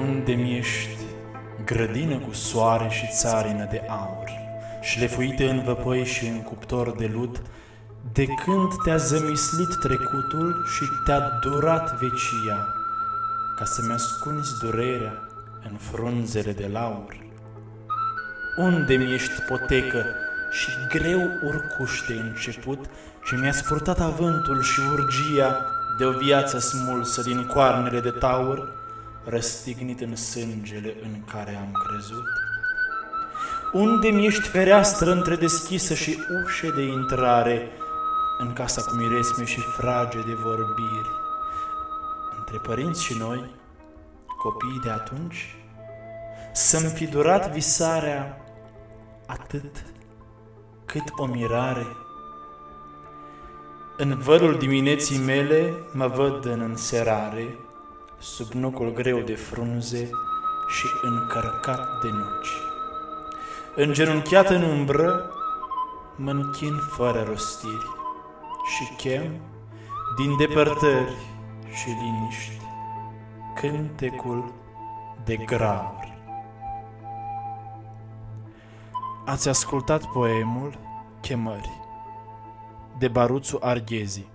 Unde mi ești, grădină cu soare și țarină de aur, șlefuită în văpăi și în cuptor de lut, de când te-a zămislit trecutul și te-a durat vecia, ca să-mi ascunzi durerea în frunzele de laur. Unde mi ești potecă și greu urcuș de început, și mi-a spurtat avântul și urgia de o viață smulsă din coarnele de taur, răstignit în sângele în care am crezut? Unde mi ești fereastră între deschisă și ușe de intrare, în casa cu miresme și frage de vorbiri? Între părinți și noi, copiii de atunci, să-mi fi durat visarea atât cât o mirare. În vărul dimineții mele mă văd în înserare, sub nucul greu de frunze și încărcat de nuci. Îngenunchiat în umbră, mă închin fără rostiri și chem din depărtări și liniști cântecul de graur. Ați ascultat poemul Chemări de Baruțu Arghezi